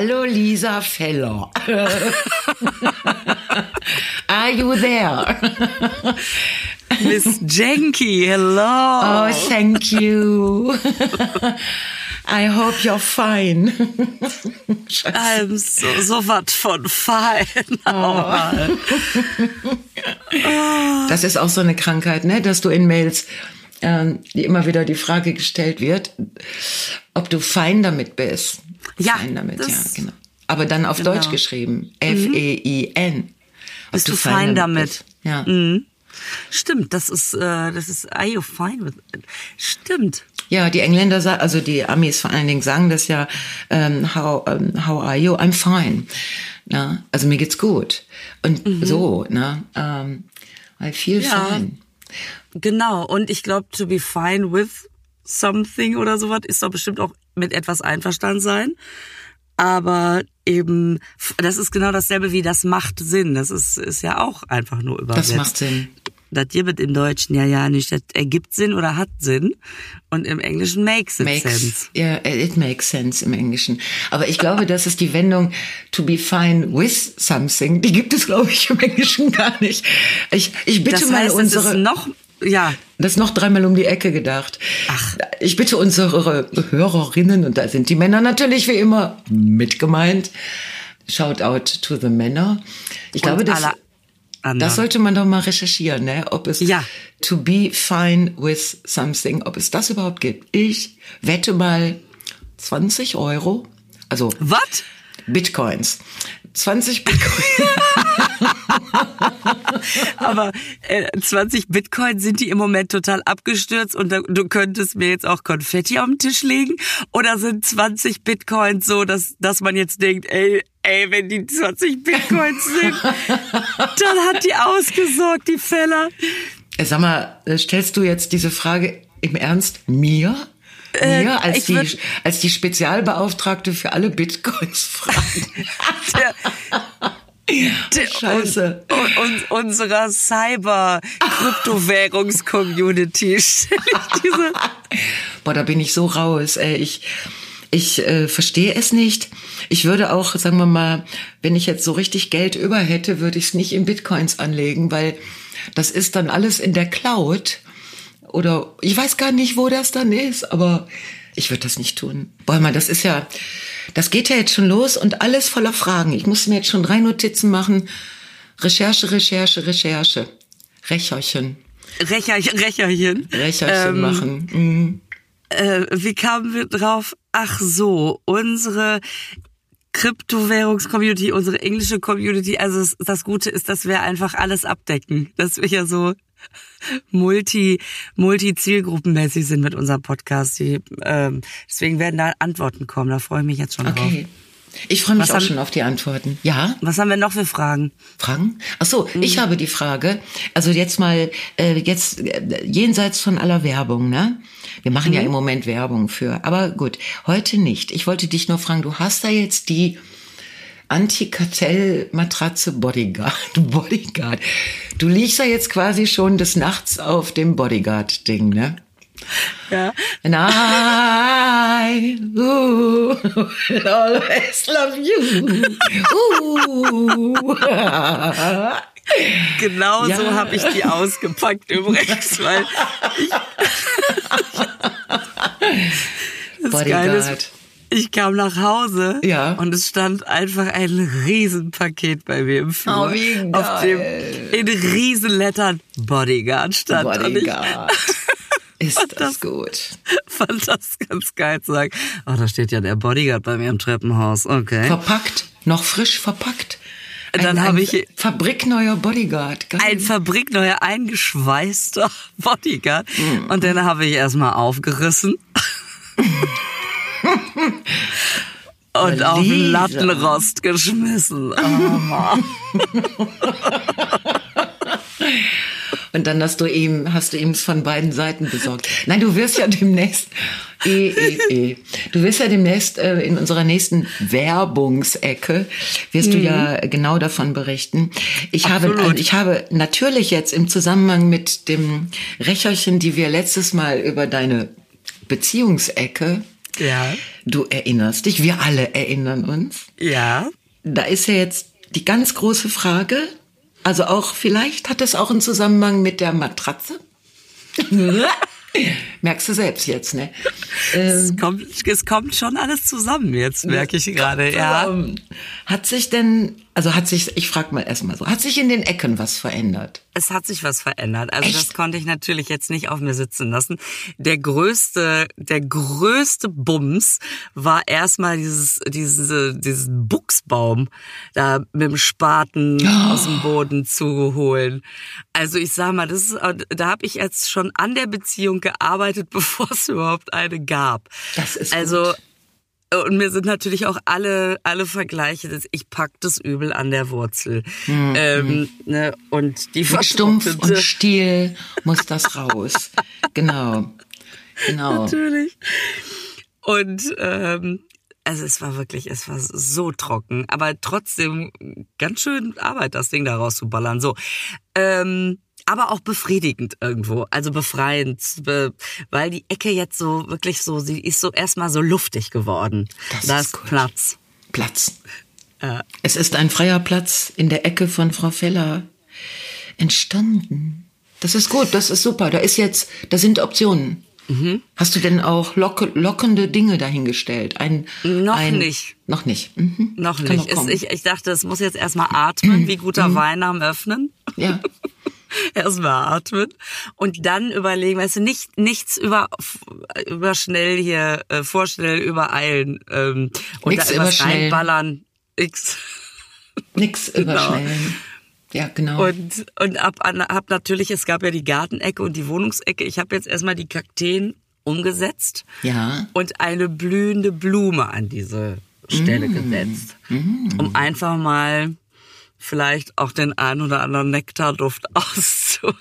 Hallo Lisa Feller. Are you there? Miss Jenky, hello. Oh, thank you. I hope you're fine. I'm so, so was von fein. Oh. Das ist auch so eine Krankheit, ne? dass du in Mails ähm, immer wieder die Frage gestellt wird, ob du fein damit bist. Ja, fein damit, ja, genau. Aber dann auf Genau. Deutsch geschrieben. F-E-I-N. Ob Bist du fein damit? bist. Ja. Mhm. Stimmt, das ist, äh, das ist, are you fine with it? Stimmt. Ja, die Engländer, also die Amis vor allen Dingen sagen das ja, ähm, how, ähm, how are you? I'm fine. Na, also mir geht's gut. Und so, ne? Ähm, I feel Mhm. Ja. fine. Genau. Und ich glaube, to be fine with something oder sowas ist doch bestimmt auch mit etwas einverstanden sein. Aber eben, das ist genau dasselbe wie das macht Sinn. Das ist, ist ja auch einfach nur übersetzt. Das macht Sinn. Das gibt im Deutschen ja ja nicht. Das ergibt Sinn oder hat Sinn. Und im Englischen makes it sense. Makes, ja, it makes sense im Englischen. Aber ich glaube, das ist die Wendung to be fine with something. Die gibt es, glaube ich, im Englischen gar nicht. Ich, ich bitte Das mal heißt, es unsere. ist noch, ja, Das noch dreimal um die Ecke gedacht. Ach. Ich bitte unsere Hörerinnen, und da sind die Männer natürlich wie immer mit gemeint. Shout out to the Männer. Ich glaube, und das, alle anderen. das sollte man doch mal recherchieren, ne? ob es Ja. to be fine with something, ob es das überhaupt gibt. Ich wette mal 20 Euro, also Was? Bitcoins. 20 Bitcoins. Aber äh, 20 Bitcoin sind die im Moment total abgestürzt und da, du könntest mir jetzt auch Konfetti auf den Tisch legen oder sind 20 Bitcoins so, dass, dass man jetzt denkt, ey, ey, wenn die 20 Bitcoins sind, dann hat die ausgesorgt, die Feller. Äh, Sag mal, äh, stellst du jetzt diese Frage im Ernst mir? Mir als ich die, würd- als die Spezialbeauftragte für alle Bitcoins fragen. Der, der, Scheiße. Und, und unserer Cyber-Kryptowährungs-Community Boah, da bin ich so raus. Ey. Ich, ich äh, verstehe es nicht. Ich würde auch, sagen wir mal, wenn ich jetzt so richtig Geld über hätte, würde ich es nicht in Bitcoins anlegen, weil das ist dann alles in der Cloud. Oder ich weiß gar nicht, wo das dann ist, aber ich würde das nicht tun. Boah, mal, das ist ja, das geht ja jetzt schon los und alles voller Fragen. Ich muss mir jetzt schon drei Notizen machen. Recherche, Recherche, Recherche. Recherchen. Recherchen, Recherchen. Recherchen Ähm, machen. Mhm. äh, wie kamen wir drauf? Ach so, unsere Kryptowährungs-Community, unsere englische Community, also das Gute ist, dass wir einfach alles abdecken. Dass wir ja so multi, multi-zielgruppenmäßig sind mit unserem Podcast. Die, ähm, deswegen werden da Antworten kommen. Da freue ich mich jetzt schon drauf. Okay. Ich freue mich Was auch haben- schon auf die Antworten. Ja? Was haben wir noch für Fragen? Fragen? Ach so, ich Mhm. habe die Frage. Also jetzt mal, äh, jetzt äh, jenseits von aller Werbung, ne? Wir machen Mhm. ja im Moment Werbung für. Aber gut, heute nicht. Ich wollte dich nur fragen, du hast da jetzt die Antikartell-Matratze Bodyguard. Bodyguard. Du liegst ja jetzt quasi schon des Nachts auf dem Bodyguard-Ding, ne? Ja. And I ooh, always love you. Ooh. Genau Ja. so habe ich die ausgepackt übrigens, weil Geile Bodyguard. Ich kam nach Hause Ja. und es stand einfach ein Riesenpaket bei mir im Flur. Oh, wie Auf dem geil. in Riesenlettern Bodyguard stand. Bodyguard. Ist das das- gut. Fand das ganz geil zu sagen. Oh, da steht ja der Bodyguard bei mir im Treppenhaus. Okay. Verpackt, noch frisch verpackt. Ein, Dann habe ich- fabrikneuer Bodyguard. Geil. ein fabrikneuer eingeschweißter Bodyguard. Mhm. Und den habe ich erstmal aufgerissen. Und auf den Lisa. Lattenrost geschmissen. Oh. Und dann hast du ihm, hast du ihm es von beiden Seiten besorgt. Nein, du wirst ja demnächst, eh, eh, eh. Du wirst ja demnächst äh, in unserer nächsten Werbungsecke, wirst du ja genau davon berichten. Ich habe, Mhm. Absolut. also ich habe natürlich jetzt im Zusammenhang mit dem Recherchen, die wir letztes Mal über deine Beziehungsecke Ja. Du erinnerst dich, wir alle erinnern uns. Ja. Da ist ja jetzt die ganz große Frage, also auch vielleicht hat es auch einen Zusammenhang mit der Matratze. Merkst du selbst jetzt, ne? Es kommt, es kommt schon alles zusammen jetzt, merke ich gerade, ja. Ähm, Hat sich denn, also hat sich, ich frage mal erstmal so, hat sich in den Ecken was verändert? Es hat sich was verändert. Also Echt? das konnte ich natürlich jetzt nicht auf mir sitzen lassen. Der größte, der größte Bums war erstmal dieses, diese, dieses Buchsbaum da mit dem Spaten aus dem Boden zu holen. Also ich sag mal, das ist, da habe ich jetzt schon an der Beziehung gearbeitet, bevor es überhaupt eine gab. Das ist also gut. Und mir sind natürlich auch alle, alle Vergleiche, ich pack das Übel an der Wurzel. Ähm, ne, und die Mit Stumpf und Stiel muss das raus. Genau. Genau. Natürlich. Und ähm, also es war wirklich, es war so trocken, aber trotzdem ganz schön Arbeit, das Ding da rauszuballern. So. Ähm, aber auch befriedigend irgendwo, also befreiend, be- weil die Ecke jetzt so wirklich so, sie ist so erstmal so luftig geworden. Das da ist ist gut. Platz. Platz. Ja. Es ist ein freier Platz in der Ecke von Frau Feller entstanden. Das ist gut, das ist super. Da ist jetzt, da sind Optionen. Mhm. Hast du denn auch locke, lockende Dinge dahingestellt? Ein, Noch ein, nicht. Noch nicht. Mhm. Noch Kann nicht. Es, kommen. ich, ich dachte, es muss jetzt erstmal atmen, wie guter Wein am Öffnen. ja. erstmal atmen und dann überlegen, weißt du, nicht nichts über über schnell hier äh, vorschnell übereilen ähm, und Nix da irgendwas reinballern. X. Nix überschnellen. Ja, genau. Und und ab hab natürlich, es gab ja die Gartenecke und die Wohnungsecke. Ich habe jetzt erstmal die Kakteen umgesetzt ja. und eine blühende Blume an diese Stelle Mm. gesetzt, um einfach mal vielleicht auch den ein oder anderen Nektarduft auszu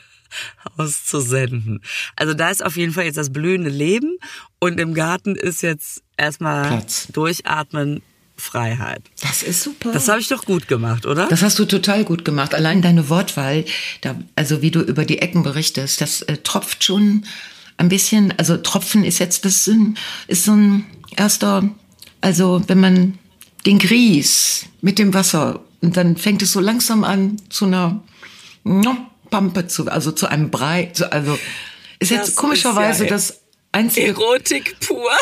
auszusenden. Also da ist auf jeden Fall jetzt das blühende Leben und im Garten ist jetzt erstmal Platz. durchatmen, Freiheit. Das ist super. Das habe ich doch gut gemacht, oder? Das hast du total gut gemacht. Allein deine Wortwahl, da, also wie du über die Ecken berichtest, das äh, tropft schon ein bisschen. Also Tropfen ist jetzt das ist so ein erster, also wenn man den Grieß mit dem Wasser und dann fängt es so langsam an zu einer no, Pampe zu, also zu einem Brei, zu, also ist jetzt Das komischerweise ist ja das einzige. Erotik pur.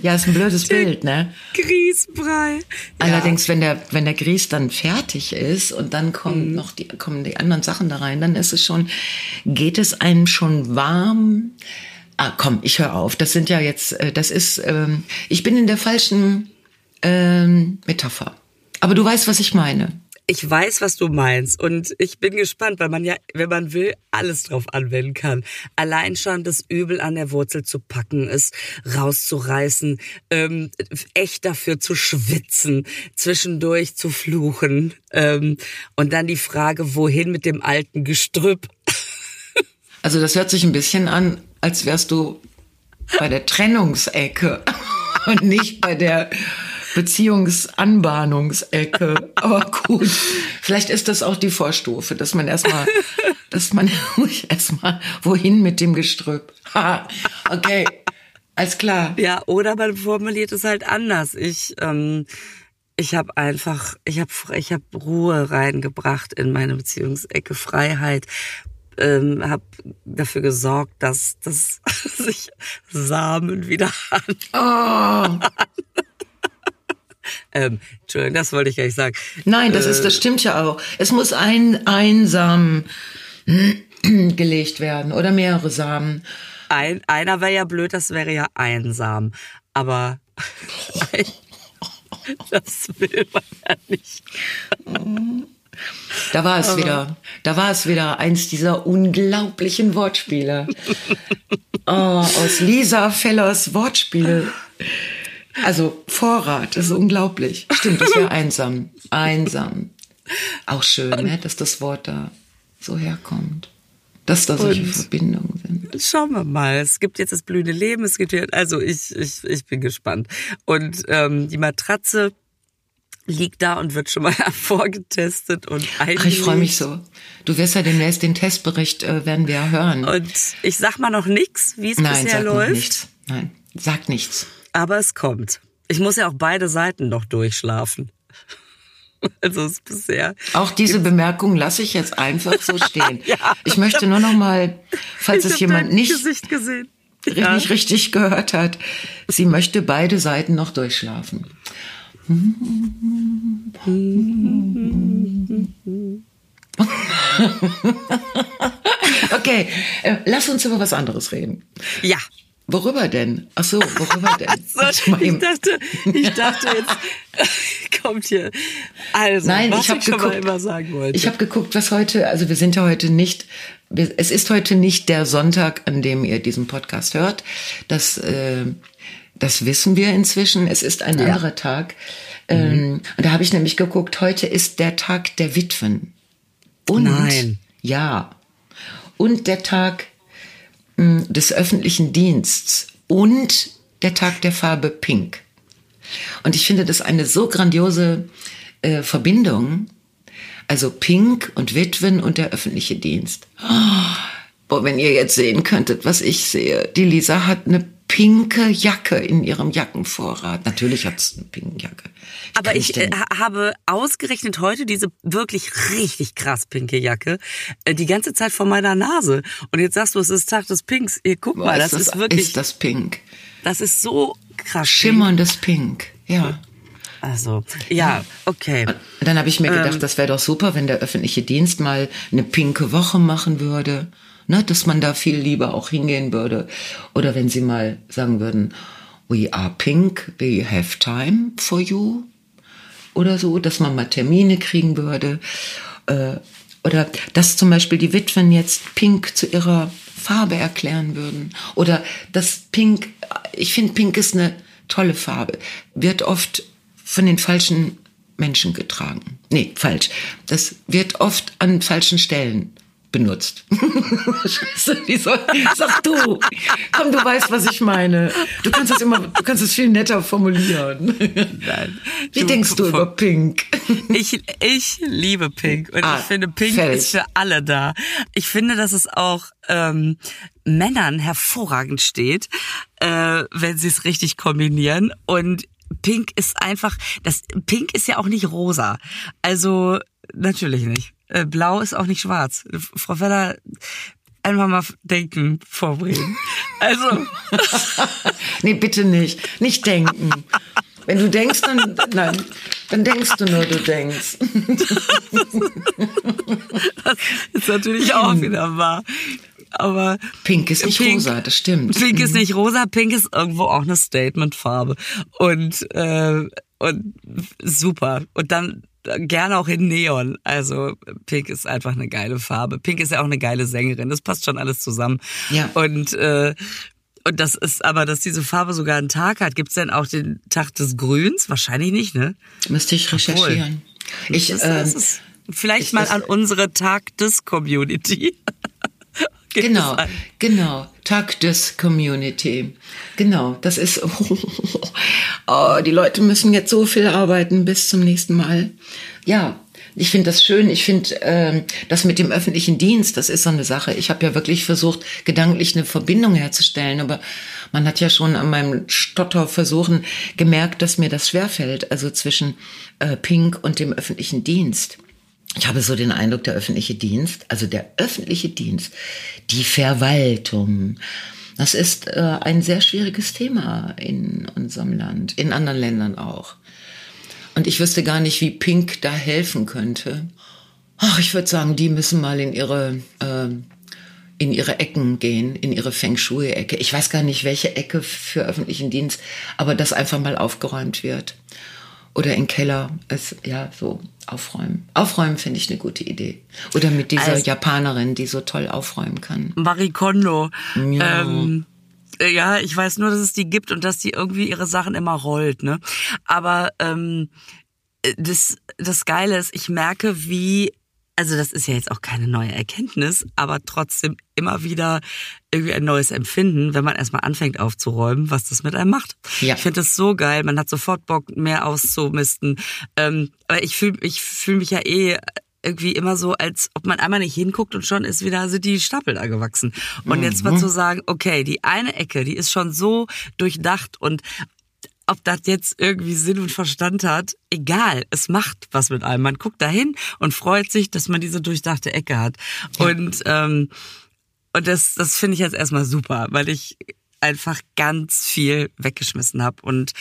Ja, ist ein blödes Bild, ne? Grießbrei. Allerdings, wenn der, wenn der Grieß dann fertig ist und dann kommen Mhm. noch die, kommen die anderen Sachen da rein, dann ist es schon, geht es einem schon warm. Ah, komm, ich höre auf. Das sind ja jetzt, äh, das ist, ähm, ich bin in der falschen ähm, Metapher. Aber du weißt, was ich meine. Ich weiß, was du meinst und ich bin gespannt, weil man ja, wenn man will, alles drauf anwenden kann. Allein schon das Übel an der Wurzel zu packen, es rauszureißen, ähm, echt dafür zu schwitzen, zwischendurch zu fluchen ähm, und dann die Frage, wohin mit dem alten Gestrüpp? Also das hört sich ein bisschen an, als wärst du bei der Trennungsecke und nicht bei der Beziehungsanbahnungsecke. Aber gut, vielleicht ist das auch die Vorstufe, dass man erstmal, dass man erstmal wohin mit dem Gestrüpp. Ha, okay, alles klar. Ja, oder man formuliert es halt anders. Ich ähm, ich habe einfach, ich habe ich hab Ruhe reingebracht in meine Beziehungsecke, Freiheit, ähm, habe dafür gesorgt, dass, dass sich Samen wieder an. Oh, Ähm, Entschuldigung, das wollte ich gar nicht sagen. nein, das ist, das stimmt ja auch. Es muss ein einsam gelegt werden oder mehrere Samen. Ein, einer wäre ja blöd, das wäre ja einsam. Aber das will man ja nicht. Da war es wieder. Da war es wieder eins dieser unglaublichen Wortspiele. Oh, aus Lisa Fellers Wortspiele. Also Vorrat, das ist unglaublich. Stimmt, das wäre einsam. Einsam. Auch schön, ne, dass das Wort da so herkommt. Dass da solche Und- Verbindungen sind. Schauen wir mal. Es gibt jetzt das blühende Leben. Es gibt hier, also ich, ich, ich bin gespannt. Und ähm, die Matratze liegt da und wird schon mal vorgetestet und Ach, ich freue mich so. Du wirst ja demnächst den Testbericht, äh, werden wir ja hören. Und ich sag mal noch nix, wie es bisher sag läuft. nichts. Nein. Sagt nichts. Aber es kommt. Ich muss ja auch beide Seiten noch durchschlafen. Also es bisher. Auch diese Bemerkung lasse ich jetzt einfach so stehen. ja, ich möchte nur noch mal, falls es jemand nicht richtig, ja. richtig gehört hat, sie möchte beide Seiten noch durchschlafen. okay, äh, lass uns über was anderes reden. Ja. Worüber denn? Ach so, worüber denn? so, ich dachte, ich dachte jetzt kommt hier. Also, Nein, was ich habe geguckt. immer sagen wollte. Ich habe geguckt, was heute. Also wir sind ja heute nicht. Es ist heute nicht der Sonntag, an dem ihr diesen Podcast hört. Das, äh, das wissen wir inzwischen. Es ist ein ja. anderer Tag. Mhm. Ähm, und da habe ich nämlich geguckt. Heute ist der Tag der Witwen. Und Nein. ja. Und der Tag des öffentlichen Diensts und der Tag der Farbe Pink. Und ich finde das eine so grandiose äh, Verbindung. Also Pink und Witwen und der öffentliche Dienst. Oh, boah, wenn ihr jetzt sehen könntet, was ich sehe. Die Lisa hat eine pinke Jacke in ihrem Jackenvorrat. Natürlich hat es eine pinke Jacke. Aber ich äh, habe ausgerechnet heute diese wirklich richtig krass pinke Jacke äh, die ganze Zeit vor meiner Nase. Und jetzt sagst du, es ist Tag des Pinks. Hier, guck Boah, mal, das, ist, ist wirklich. Ist das Pink? Das ist so krass. Schimmerndes Pink, ja. Also, ja, okay. Und dann habe ich mir gedacht, ähm, das wäre doch super, wenn der öffentliche Dienst mal eine pinke Woche machen würde ne, dass man da viel lieber auch hingehen würde. Oder wenn sie mal sagen würden, we are pink, we have time for you. Oder so, dass man mal Termine kriegen würde. Äh, oder dass zum Beispiel die Witwen jetzt Pink zu ihrer Farbe erklären würden. Oder dass Pink, ich finde Pink ist eine tolle Farbe, wird oft von den falschen Menschen getragen. Nee, falsch. Das wird oft an falschen Stellen benutzt. Scheiße, wieso? Sag du. Komm, du weißt, was ich meine. Du kannst es immer, du kannst es viel netter formulieren. Nein. Wie du, denkst du über Pink? Ich, ich liebe Pink und ah, ich finde, Pink fertig. ist für alle da. Ich finde, dass es auch ähm, Männern hervorragend steht, äh, wenn sie es richtig kombinieren. Und Pink ist einfach, das Pink ist ja auch nicht rosa. Also natürlich nicht. Äh, blau ist auch nicht schwarz. Frau Feller, einfach mal denken vorbringen. Also. nee, bitte nicht. Nicht denken. Wenn du denkst, dann, nein, dann denkst du nur, du denkst. das ist natürlich auch wieder wahr. Aber Pink ist nicht Pink, rosa, das stimmt. Pink ist mhm. nicht rosa, Pink ist irgendwo auch eine Statementfarbe und äh, und super. Und dann gerne auch in Neon. Also Pink ist einfach eine geile Farbe. Pink ist ja auch eine geile Sängerin. Das passt schon alles zusammen. Ja. Und äh, und das ist aber, dass diese Farbe sogar einen Tag hat. Gibt es denn auch den Tag des Grüns? Wahrscheinlich nicht, ne? Müsste ich recherchieren. Obwohl. Ich, das, das ähm, ist vielleicht ich, mal an unsere Tag des Community. Genau, genau. Tag des Community. Genau, das ist, oh, die Leute müssen jetzt so viel arbeiten bis zum nächsten Mal. Ja, ich finde das schön. Ich finde äh, das mit dem öffentlichen Dienst, das ist so eine Sache. Ich habe ja wirklich versucht, gedanklich eine Verbindung herzustellen, aber man hat ja schon an meinem Stotterversuchen gemerkt, dass mir das schwerfällt, also zwischen äh, Pink und dem öffentlichen Dienst. Ich habe so den Eindruck, der öffentliche Dienst, also der öffentliche Dienst, die Verwaltung, das ist äh, ein sehr schwieriges Thema in unserem Land, in anderen Ländern auch. Und ich wüsste gar nicht, wie Pink da helfen könnte. Ach, ich würde sagen, die müssen mal in ihre äh, in ihre Ecken gehen, in ihre Feng Shui-Ecke. Ich weiß gar nicht, welche Ecke für öffentlichen Dienst, aber dass einfach mal aufgeräumt wird. Oder in Keller, es, ja, so aufräumen. Aufräumen finde ich eine gute Idee. Oder mit dieser also, Japanerin, die so toll aufräumen kann. Marie Kondo. Ja. Ähm, ja, ich weiß nur, dass es die gibt und dass die irgendwie ihre Sachen immer rollt, ne? Aber ähm, das, das Geile ist, ich merke, wie also das ist ja jetzt auch keine neue Erkenntnis, aber trotzdem immer wieder irgendwie ein neues Empfinden, wenn man erstmal anfängt aufzuräumen, was das mit einem macht. Ja. Ich finde das so geil, man hat sofort Bock, mehr auszumisten. Ähm, aber ich fühle ich fühl mich ja eh irgendwie immer so, als ob man einmal nicht hinguckt und schon ist wieder, sind die Stapel da gewachsen. Und jetzt mal zu sagen, okay, die eine Ecke, die ist schon so durchdacht und ob das jetzt irgendwie Sinn und Verstand hat, egal, es macht was mit einem. Man guckt dahin und freut sich, dass man diese durchdachte Ecke hat. Ja. Und ähm, und das, das finde ich jetzt erstmal super, weil ich einfach ganz viel weggeschmissen habe und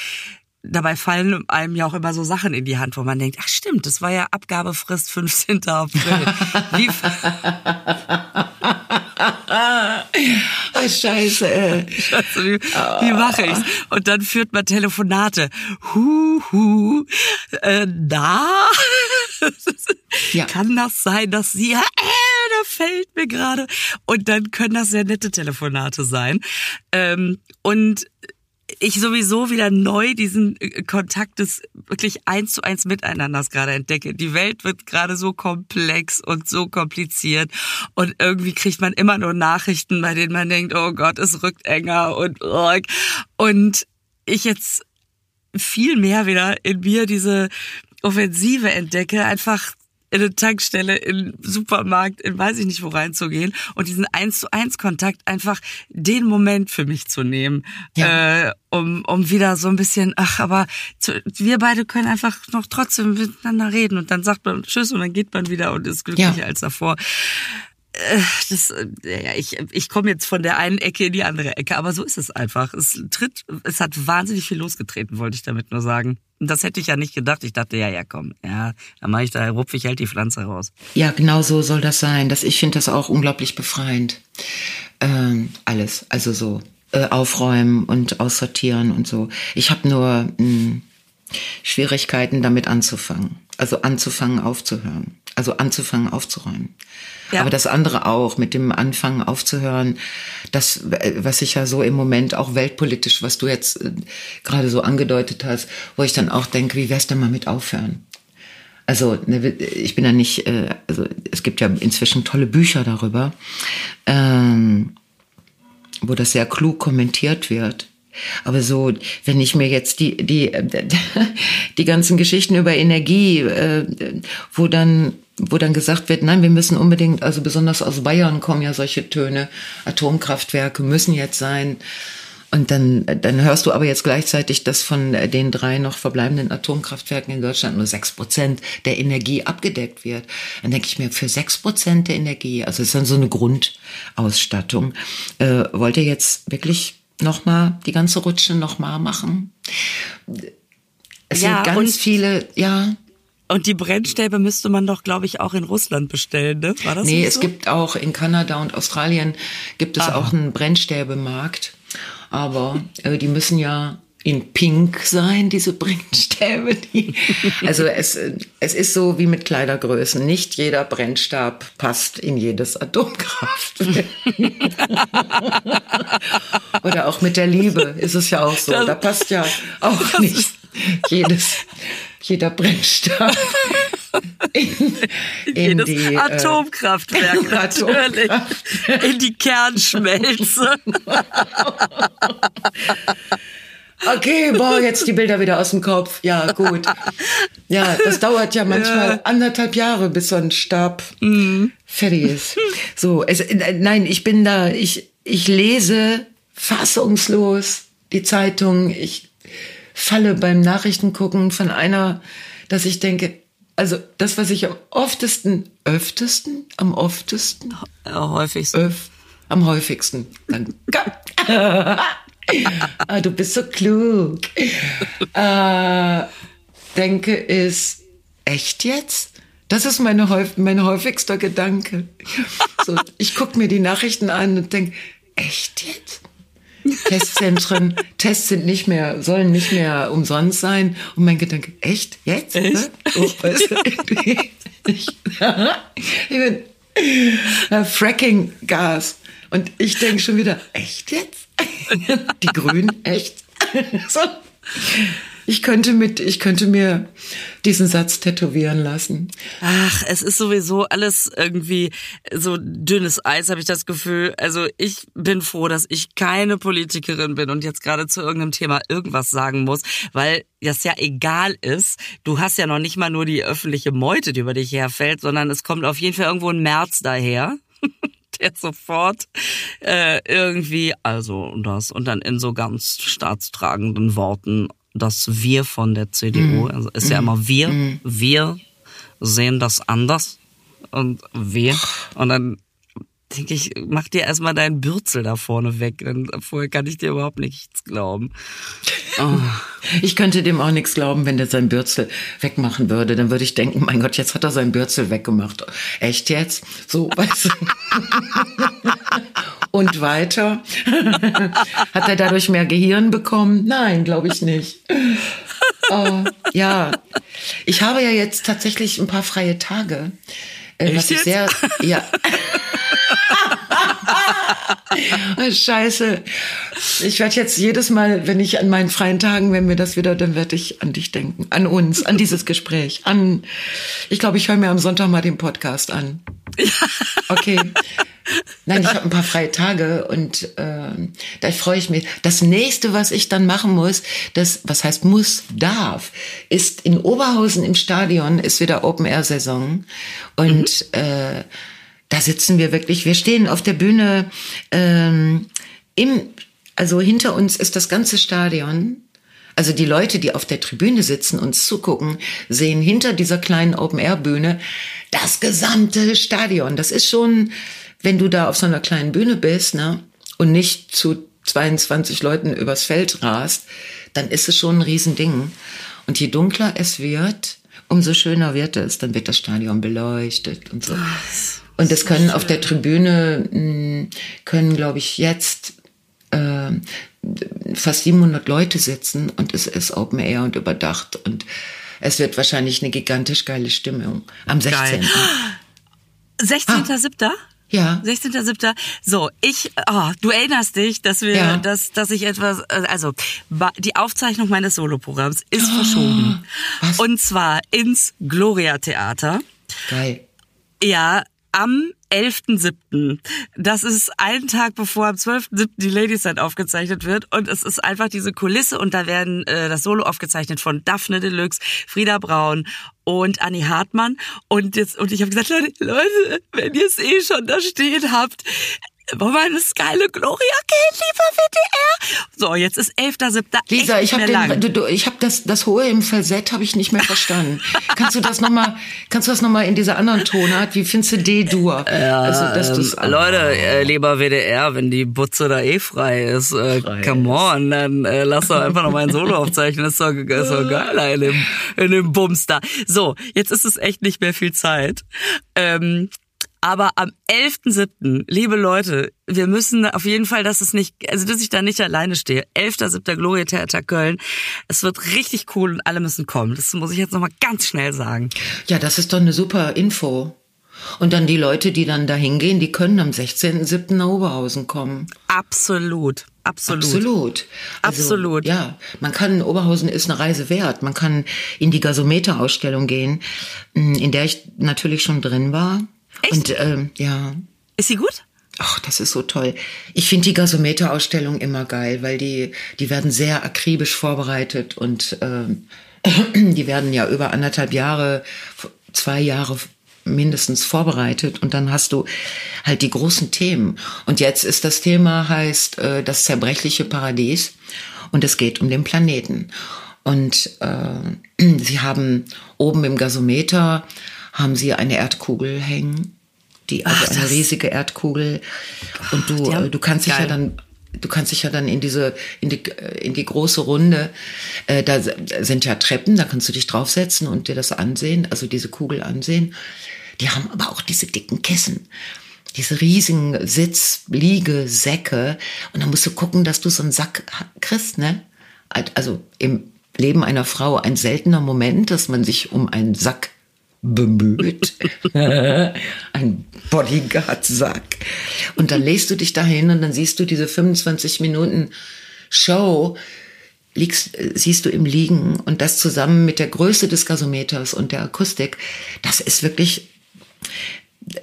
dabei fallen einem ja auch immer so Sachen in die Hand, wo man denkt, ach stimmt, das war ja Abgabefrist 15. April. Wie oh, scheiße. Ey. Scheiße, wie, wie mache ich's? Und dann führt man Telefonate. Hu, hu, äh, da? Ja. Kann das sein, dass sie, äh, da fällt mir gerade. Und dann können das sehr nette Telefonate sein. Ähm, und ich sowieso wieder neu diesen äh, Kontakt des wirklich eins zu eins Miteinanders gerade entdecke. Die Welt wird gerade so komplex und so kompliziert und irgendwie kriegt man immer nur Nachrichten, bei denen man denkt, oh Gott, es rückt enger und und ich jetzt viel mehr wieder in mir diese Offensive entdecke, einfach in eine Tankstelle, in Supermarkt, in weiß ich nicht wo reinzugehen und diesen eins zu eins Kontakt einfach den Moment für mich zu nehmen, ja. äh, um, um wieder so ein bisschen, ach, aber zu, wir beide können einfach noch trotzdem miteinander reden und dann sagt man Tschüss und dann geht man wieder und ist glücklicher ja. als davor das, äh, ja, ich, ich komme jetzt von der einen Ecke in die andere Ecke, aber so ist es einfach. Es tritt, es hat wahnsinnig viel losgetreten, wollte ich damit nur sagen. Und das hätte ich ja nicht gedacht. Ich dachte, ja, ja, komm, ja, dann mache ich da, rupfe ich halt die Pflanze raus. Ja, genau so soll das sein. Das, ich finde das auch unglaublich befreiend. Ähm, alles, also so äh, aufräumen und aussortieren und so. Ich habe nur mh, hm, Schwierigkeiten damit anzufangen. Also anzufangen aufzuhören. Also anzufangen aufzuräumen. Ja. Aber das andere auch, mit dem Anfangen aufzuhören, das, was ich ja so im Moment auch weltpolitisch, was du jetzt äh, gerade so angedeutet hast, wo ich dann auch denke, wie wär's denn mal mit aufhören? Also ne, ich bin ja nicht, äh, also es gibt ja inzwischen tolle Bücher darüber, ähm, wo das sehr klug kommentiert wird. Aber so, wenn ich mir jetzt die, die, die ganzen Geschichten über Energie, äh, wo dann, wo dann gesagt wird, nein, wir müssen unbedingt, also besonders aus Bayern kommen ja solche Töne, Atomkraftwerke müssen jetzt sein. Und dann, dann hörst du aber jetzt gleichzeitig, dass von den drei noch verbleibenden Atomkraftwerken in Deutschland nur sechs Prozent der Energie abgedeckt wird. Dann denke ich mir, für sechs Prozent der Energie, also ist dann so eine Grundausstattung, äh, wollt ihr jetzt wirklich nochmal die ganze Rutsche nochmal machen. Es ja, sind ganz viele, ja. Und die Brennstäbe müsste man doch, glaube ich, auch in Russland bestellen, ne? War das nee, es so? gibt auch in Kanada und Australien gibt es Aha. auch einen Brennstäbemarkt. Aber äh, die müssen ja in Pink sein, diese Brennstäbe. Die, also es, es ist so wie mit Kleidergrößen. Nicht jeder Brennstab passt in jedes Atomkraftwerk. Oder auch mit der Liebe ist es ja auch so. Da passt ja auch nicht jedes, jeder Brennstab. In, in Jedes die, Atomkraftwerk, äh, natürlich. Atomkraftwerk. In die Kernschmelze. Okay, boah, jetzt die Bilder wieder aus dem Kopf. Ja, gut. Ja, das dauert ja manchmal ja. anderthalb Jahre, bis so ein Stab mhm. fertig ist. So, es, äh, nein, ich bin da, ich, ich lese fassungslos die Zeitung. Ich falle beim Nachrichtengucken von einer, dass ich denke, also das, was ich am oftesten, öftesten, am oftesten, am häufigsten, öf, am häufigsten, danke. ah, du bist so klug. Äh, denke ist, echt jetzt? Das ist meine, mein häufigster Gedanke. So, ich gucke mir die Nachrichten an und denke, echt jetzt? Testzentren, Tests sind nicht mehr, sollen nicht mehr umsonst sein. Und mein Gedanke, echt? Jetzt? Echt? Oh, weißt du, ich, ich bin äh, Fracking-Gas. Und ich denke schon wieder, echt jetzt? Die Grünen, echt? so. Ich könnte mit, ich könnte mir diesen Satz tätowieren lassen. Ach, es ist sowieso alles irgendwie so dünnes Eis, habe ich das Gefühl. Also ich bin froh, dass ich keine Politikerin bin und jetzt gerade zu irgendeinem Thema irgendwas sagen muss, weil das ja egal ist. Du hast ja noch nicht mal nur die öffentliche Meute, die über dich herfällt, sondern es kommt auf jeden Fall irgendwo ein März daher. der sofort äh, irgendwie, also das, und dann in so ganz staatstragenden Worten das Wir von der CDU. Mm. Also ist ja immer wir, mm. wir sehen das anders und wir. Und dann denke ich, mach dir erstmal deinen Bürzel da vorne weg. Denn vorher kann ich dir überhaupt nichts glauben. Oh. Ich könnte dem auch nichts glauben, wenn der sein Bürzel wegmachen würde. Dann würde ich denken, mein Gott, jetzt hat er sein Bürzel weggemacht. Echt jetzt? So, weißt du. Und weiter? hat er dadurch mehr Gehirn bekommen? Nein, glaube ich nicht. Oh, ja, ich habe ja jetzt tatsächlich ein paar freie Tage. Äh, was ich sehr, ja. Scheiße. Ich werde jetzt jedes Mal, wenn ich an meinen freien Tagen, wenn mir das wieder, dann werde ich an dich denken, an uns, an dieses Gespräch, an. Ich glaube, ich höre mir am Sonntag mal den Podcast an. Okay. Nein, ich habe ein paar freie Tage und äh, da freue ich mich. Das nächste, was ich dann machen muss, das, was heißt muss, darf, ist in Oberhausen im Stadion ist wieder Open Air Saison und mhm. äh, da sitzen wir wirklich, wir stehen auf der Bühne ähm, im, also hinter uns ist das ganze Stadion. Also die Leute, die auf der Tribüne sitzen, uns zugucken, sehen hinter dieser kleinen Open-Air-Bühne das gesamte Stadion. Das ist schon, wenn du da auf so einer kleinen Bühne bist, ne, und nicht zu 22 Leuten übers Feld rast, dann ist es schon ein Riesending. Und je dunkler es wird, umso schöner wird es. Dann wird das Stadion beleuchtet und so. Und es können auf der Tribüne, hm, können, glaube ich, jetzt äh, fast 700 Leute sitzen und es ist Open Air und überdacht und es wird wahrscheinlich eine gigantisch geile Stimmung am 16. Geil. 16.07.? Ja. 16.07. So, ich, oh, du erinnerst dich, dass wir, ja. dass, dass ich etwas, äh, also die Aufzeichnung meines Soloprogramms ist oh, verschoben. Was? Und zwar ins Gloria Theater. Geil. Ja, am 11.7. Das ist einen Tag bevor am 12.7. die Ladies Night aufgezeichnet wird und es ist einfach diese Kulisse und da werden äh, das Solo aufgezeichnet von Daphne Deluxe, Frieda Braun und Annie Hartmann und jetzt und ich habe gesagt, Leute, Leute, wenn ihr es eh schon da stehen habt, wollen wir eine geile Gloria gehen, lieber WDR? So, jetzt ist 11.7. Lisa, ich habe ich habe das das hohe im Falsett habe ich nicht mehr verstanden. kannst du das noch mal kannst du das noch mal in dieser anderen Tonart, wie findest du D-Dur? Ja, also, dass ähm, Leute, äh, lieber WDR, wenn die Butze da eh frei ist, äh, frei come on, dann äh, lass doch einfach noch mal ein Solo aufzeichnen, das ist doch, ist doch geil in dem, in dem Bums da. So, jetzt ist es echt nicht mehr viel Zeit. Ähm, aber am 11.7., liebe Leute, wir müssen auf jeden Fall, dass es nicht, also dass ich da nicht alleine stehe. 11.7. Gloria Theater Köln. Es wird richtig cool und alle müssen kommen. Das muss ich jetzt nochmal ganz schnell sagen. Ja, das ist doch eine super Info. Und dann die Leute, die dann da hingehen, die können am 16.7. nach Oberhausen kommen. Absolut. Absolut. Absolut. Also, Absolut. Ja, man kann, Oberhausen ist eine Reise wert. Man kann in die Gasometer-Ausstellung gehen, in der ich natürlich schon drin war. Echt? Und ähm, ja. Ist sie gut? Ach, das ist so toll. Ich finde die Gasometer-Ausstellung immer geil, weil die, die werden sehr akribisch vorbereitet und ähm, die werden ja über anderthalb Jahre, zwei Jahre mindestens vorbereitet und dann hast du halt die großen Themen. Und jetzt ist das Thema heißt äh, das zerbrechliche Paradies und es geht um den Planeten. Und äh, sie haben oben im Gasometer haben sie eine Erdkugel hängen, die also Ach, eine riesige Erdkugel und du äh, du kannst dich ja dann du kannst dich ja dann in diese in die in die große Runde äh, da sind ja Treppen, da kannst du dich draufsetzen und dir das ansehen, also diese Kugel ansehen. Die haben aber auch diese dicken Kissen diese riesigen Sitz, Liege, Säcke. Und dann musst du gucken, dass du so einen Sack kriegst, ne? Also im Leben einer Frau ein seltener Moment, dass man sich um einen Sack bemüht. Ein Bodyguard-Sack. Und dann lässt du dich dahin und dann siehst du diese 25 Minuten Show, liegst, siehst du im Liegen und das zusammen mit der Größe des Gasometers und der Akustik, das ist wirklich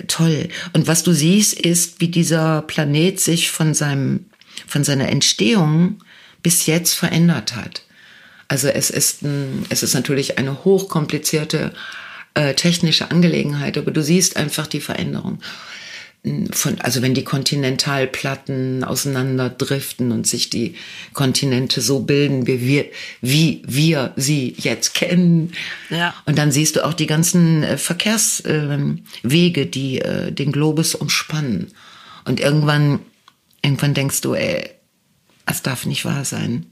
toll. Und was du siehst, ist, wie dieser Planet sich von seinem, von seiner Entstehung bis jetzt verändert hat. Also es ist, ein, es ist natürlich eine hochkomplizierte äh, technische Angelegenheit, aber du siehst einfach die Veränderung. Von, also wenn die Kontinentalplatten auseinanderdriften und sich die Kontinente so bilden, wie wir, wie wir sie jetzt kennen. Ja. Und dann siehst du auch die ganzen äh, Verkehrswege, äh, die äh, den Globus umspannen. Und irgendwann, irgendwann denkst du, ey, das darf nicht wahr sein.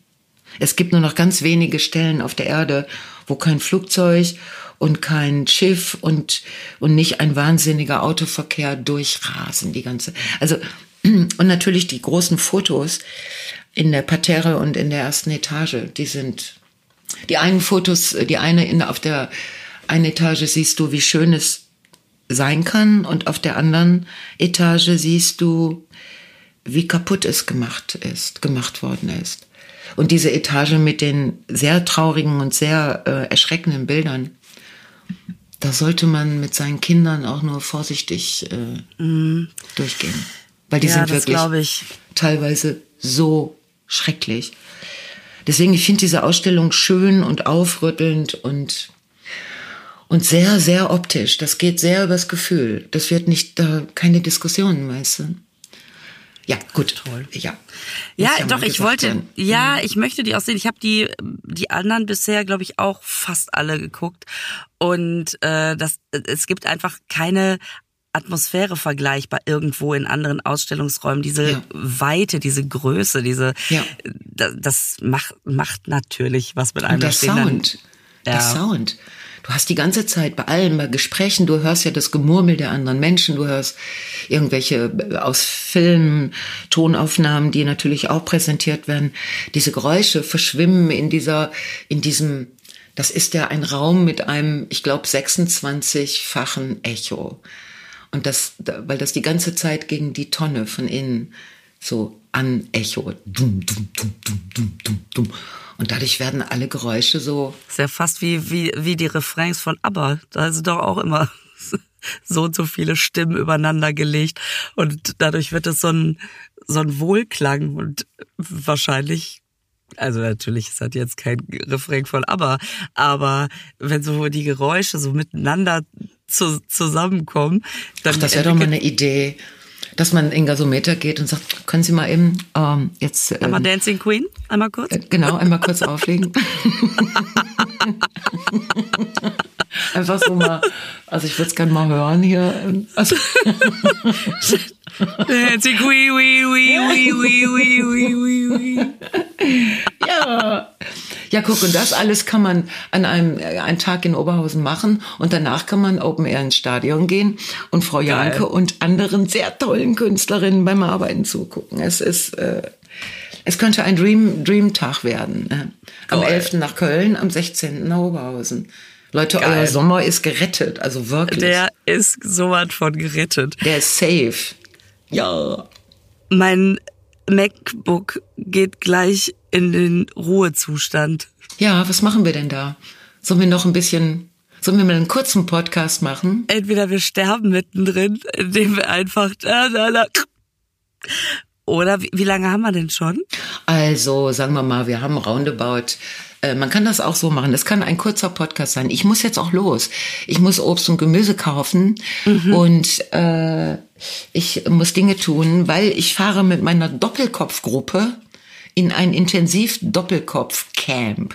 Es gibt nur noch ganz wenige Stellen auf der Erde, wo kein Flugzeug und kein Schiff und, und nicht ein wahnsinniger Autoverkehr durchrasen, die ganze. Also, und natürlich die großen Fotos in der Parterre und in der ersten Etage, die sind, die einen Fotos, die eine in, auf der einen Etage siehst du, wie schön es sein kann und auf der anderen Etage siehst du, wie kaputt es gemacht ist, gemacht worden ist. Und diese Etage mit den sehr traurigen und sehr äh, erschreckenden Bildern, da sollte man mit seinen Kindern auch nur vorsichtig äh, mm. durchgehen. Weil die ja, sind wirklich teilweise so schrecklich. Deswegen, ich finde diese Ausstellung schön und aufrüttelnd und, und sehr, sehr optisch. Das geht sehr übers Gefühl. Das wird nicht, da keine Diskussionen, weißt du. Ja, gut. Toll. Ja. Ja, doch, ich wollte, werden. ja, mhm. ich möchte die auch sehen. Ich habe die, die anderen bisher, glaube ich, auch fast alle geguckt. Und äh, das, es gibt einfach keine Atmosphäre vergleichbar irgendwo in anderen Ausstellungsräumen. Diese ja. Weite, diese Größe, diese, ja. das, das macht, macht natürlich was mit einem. Und der Sound. Ja. Der Sound. Du hast die ganze Zeit bei allen, bei Gesprächen, du hörst ja das Gemurmel der anderen Menschen, du hörst irgendwelche äh, aus Filmen, Tonaufnahmen, die natürlich auch präsentiert werden. Diese Geräusche verschwimmen in dieser, in diesem, das ist ja ein Raum mit einem, ich glaube, 26-fachen Echo. Und das, weil das die ganze Zeit gegen die Tonne von innen so an Echo. Dum, dum, dum, dum, dum, dum, dum. Und dadurch werden alle Geräusche so. Ist ja fast wie, wie, wie die Refrains von ABBA. Da sind doch auch immer so und so viele Stimmen übereinander gelegt. Und dadurch wird es so ein, so ein Wohlklang und wahrscheinlich also natürlich ist das jetzt kein Refrain von ABBA, aber wenn so die Geräusche so miteinander zu, zusammenkommen, dann Ach, das wäre doch mal eine Idee dass man in Gasometer geht und sagt, können Sie mal eben ähm, jetzt... Ähm, einmal Dancing Queen, einmal kurz? Äh, genau, einmal kurz auflegen. Einfach so mal, also ich würde es gerne mal hören hier. Also Dancing Queen, wee, wee, wee, wee, wee, wee, wee. Ja. Ja, guck, und das alles kann man an einem äh, einen Tag in Oberhausen machen und danach kann man Open Air ins Stadion gehen und Frau. Janke und anderen sehr tollen Künstlerinnen beim Arbeiten zugucken. Es ist äh, es könnte ein Dream Dream Tag werden. Ne? Am Geil. 11. nach Köln, am 16. nach Oberhausen. Leute, Geil. euer Sommer ist gerettet, also wirklich. Der ist sowas von gerettet. Der ist safe. Ja. Mein MacBook geht gleich in den Ruhezustand. Ja, was machen wir denn da? Sollen wir noch ein bisschen, sollen wir mal einen kurzen Podcast machen? Entweder wir sterben mittendrin, indem wir einfach da, da, da. Oder wie, wie lange haben wir denn schon? Also, sagen wir mal, wir haben roundabout äh, man kann das auch so machen. Das kann ein kurzer Podcast sein. Ich muss jetzt auch los. Ich muss Obst und Gemüse kaufen mhm. und äh, ich muss Dinge tun, weil ich fahre mit meiner Doppelkopfgruppe in ein intensiv Doppelkopf-Camp,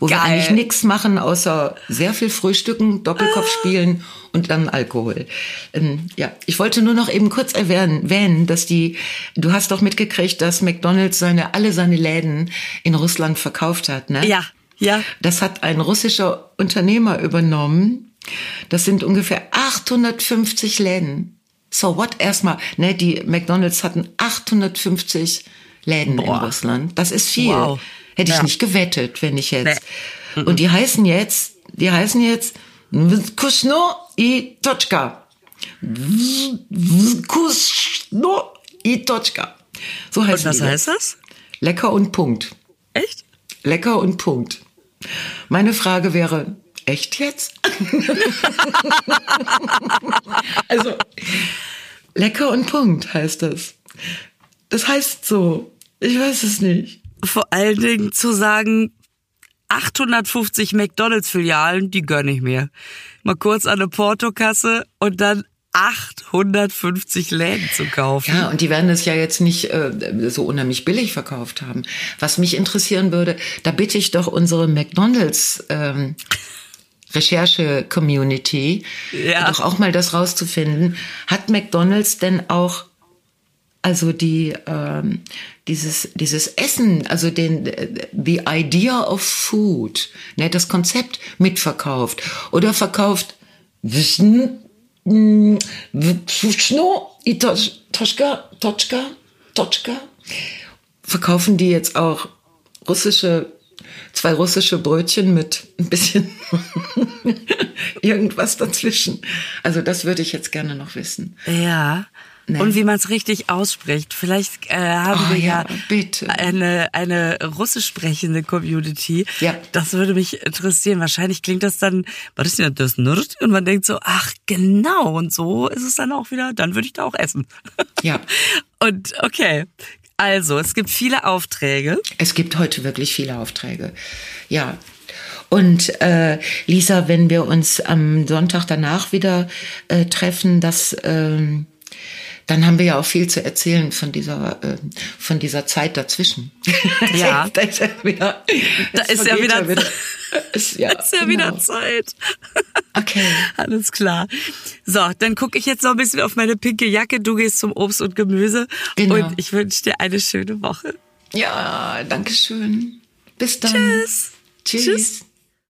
wo Geil. wir eigentlich nichts machen, außer sehr viel Frühstücken, Doppelkopf ah. spielen und dann Alkohol. Ähm, ja, ich wollte nur noch eben kurz erwähnen, dass die, du hast doch mitgekriegt, dass McDonald's seine, alle seine Läden in Russland verkauft hat, ne? Ja, ja. Das hat ein russischer Unternehmer übernommen. Das sind ungefähr 850 Läden. So what erstmal, ne, die McDonald's hatten 850 Läden Boah. in Russland. Das ist viel. Wow. Hätte ich ja. nicht gewettet, wenn ich jetzt. Nee. Und die heißen jetzt, die heißen jetzt Kusno i Tochka. Kusno i Tochka. So heißt Und was heißt das? Lecker und Punkt. Echt? lecker und Punkt. Meine Frage wäre, echt jetzt? also, lecker und Punkt heißt das. Das heißt so. Ich weiß es nicht. Vor allen Dingen zu sagen, 850 McDonalds-Filialen, die gönn ich mir. Mal kurz an eine Portokasse und dann 850 Läden zu kaufen. Ja, und die werden es ja jetzt nicht äh, so unheimlich billig verkauft haben. Was mich interessieren würde, da bitte ich doch unsere McDonalds ähm, Recherche-Community, Ja. doch auch mal das rauszufinden. Hat McDonalds denn auch also die ähm, dieses dieses Essen, also den äh, the idea of food, ne, das Konzept mitverkauft oder verkauft Toschka, Toschka, Toschka. Verkaufen die jetzt auch russische, zwei russische Brötchen mit ein bisschen irgendwas dazwischen? Also das würde ich jetzt gerne noch wissen. Ja. Nee. Und wie man es richtig ausspricht. Vielleicht äh, haben Oh wir ja, ja, bitte. eine eine russisch sprechende Community. Ja. Das würde mich interessieren. Wahrscheinlich klingt das dann, was ist denn das Nerd? Und man denkt so, ach genau, und so ist es dann auch wieder, dann würde ich da auch essen. Ja. Und okay. Also, es gibt viele Aufträge. Es gibt heute wirklich viele Aufträge. Ja. Und äh, Lisa, wenn wir uns am Sonntag danach wieder äh, treffen, das, ähm, dann haben wir ja auch viel zu erzählen von dieser, äh, von dieser Zeit dazwischen. Ja. da ist ja wieder, Da ist ja vergeht wieder- ist, ja, ist ja genau. wieder Zeit. Okay. Alles klar. So, dann gucke ich jetzt noch ein bisschen auf meine pinke Jacke. Du gehst zum Obst und Gemüse. Genau. Und ich wünsche dir eine schöne Woche. Ja, danke schön. Bis dann. Tschüss. Tschüss. Tschüss.